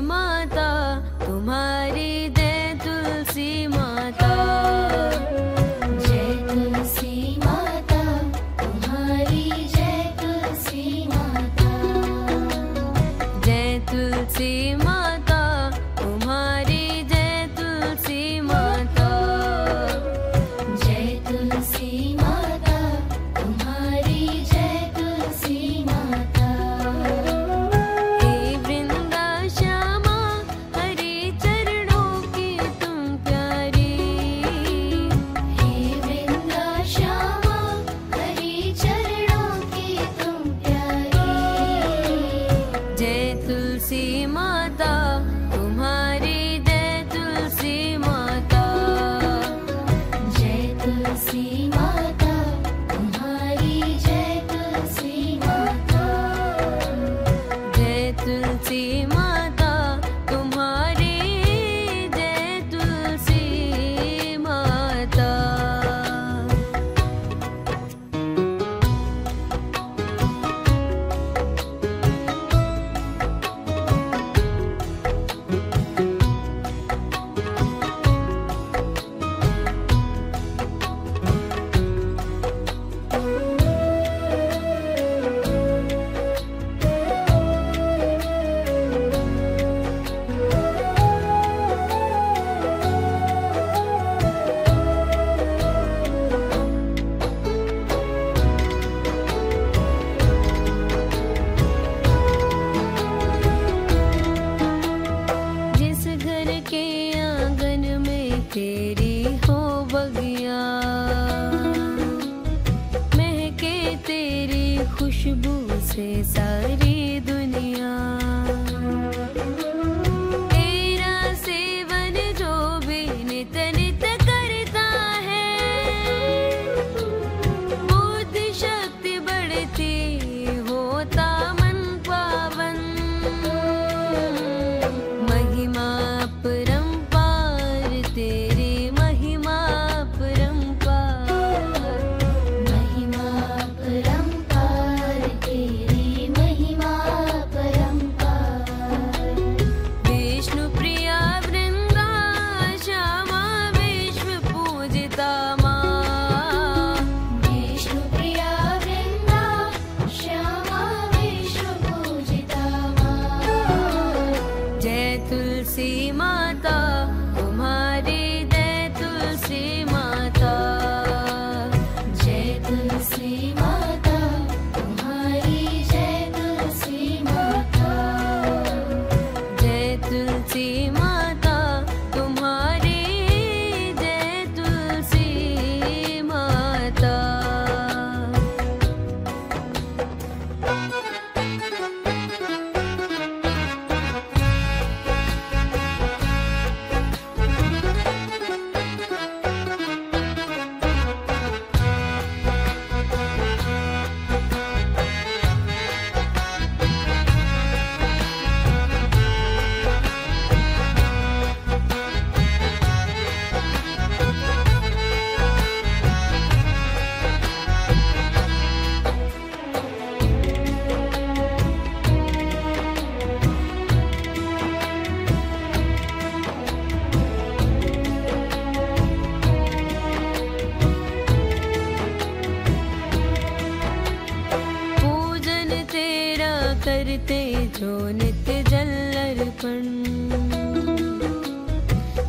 माता तुम्हारी दे तुलसी बगिया महके तेरी खुशबू से सारी करते जो नित्य जलर्पण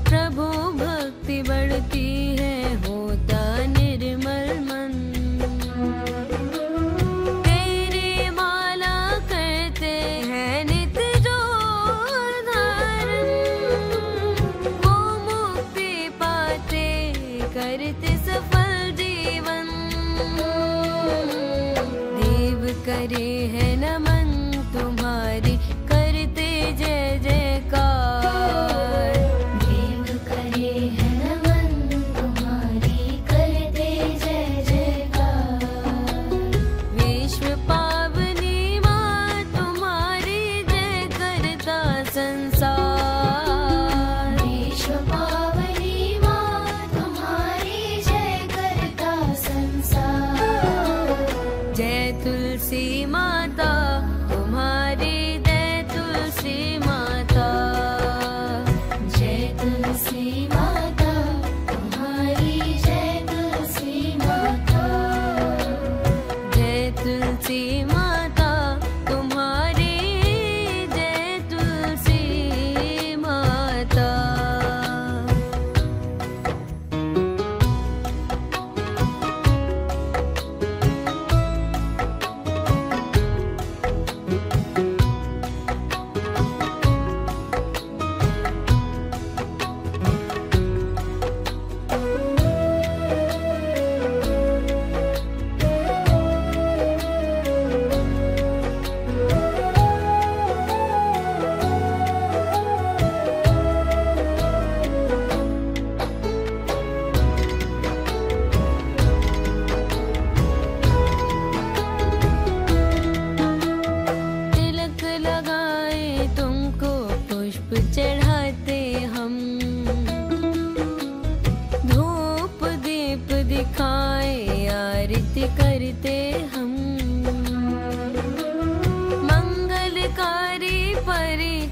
प्रभु भक्ति बढ़ती है, होता निर्मल मन। तेरे माला करते हैं नित्य जो धारण वो मुक्ति पाते करते सफल जीवन। देव करे है नम।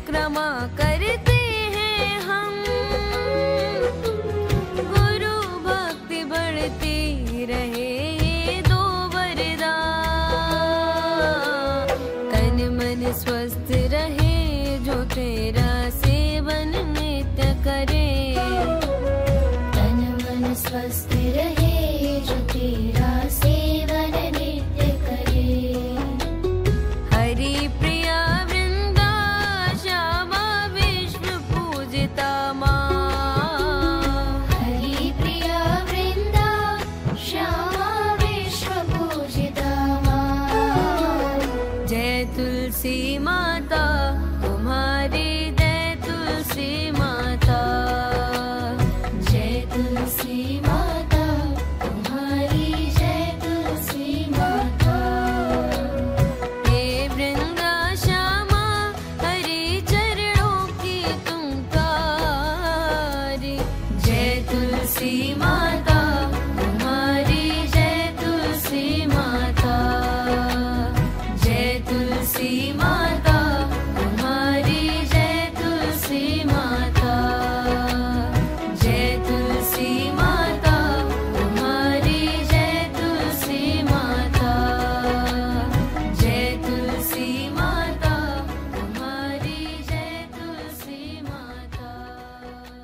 परिक्रमा करते हैं हम। गुरु भक्ति बढ़ती रहे ये दो वरदान तन मन स्वस्थ रहे जो तेरा सेवन नित्य करे। तन मन स्वस्थ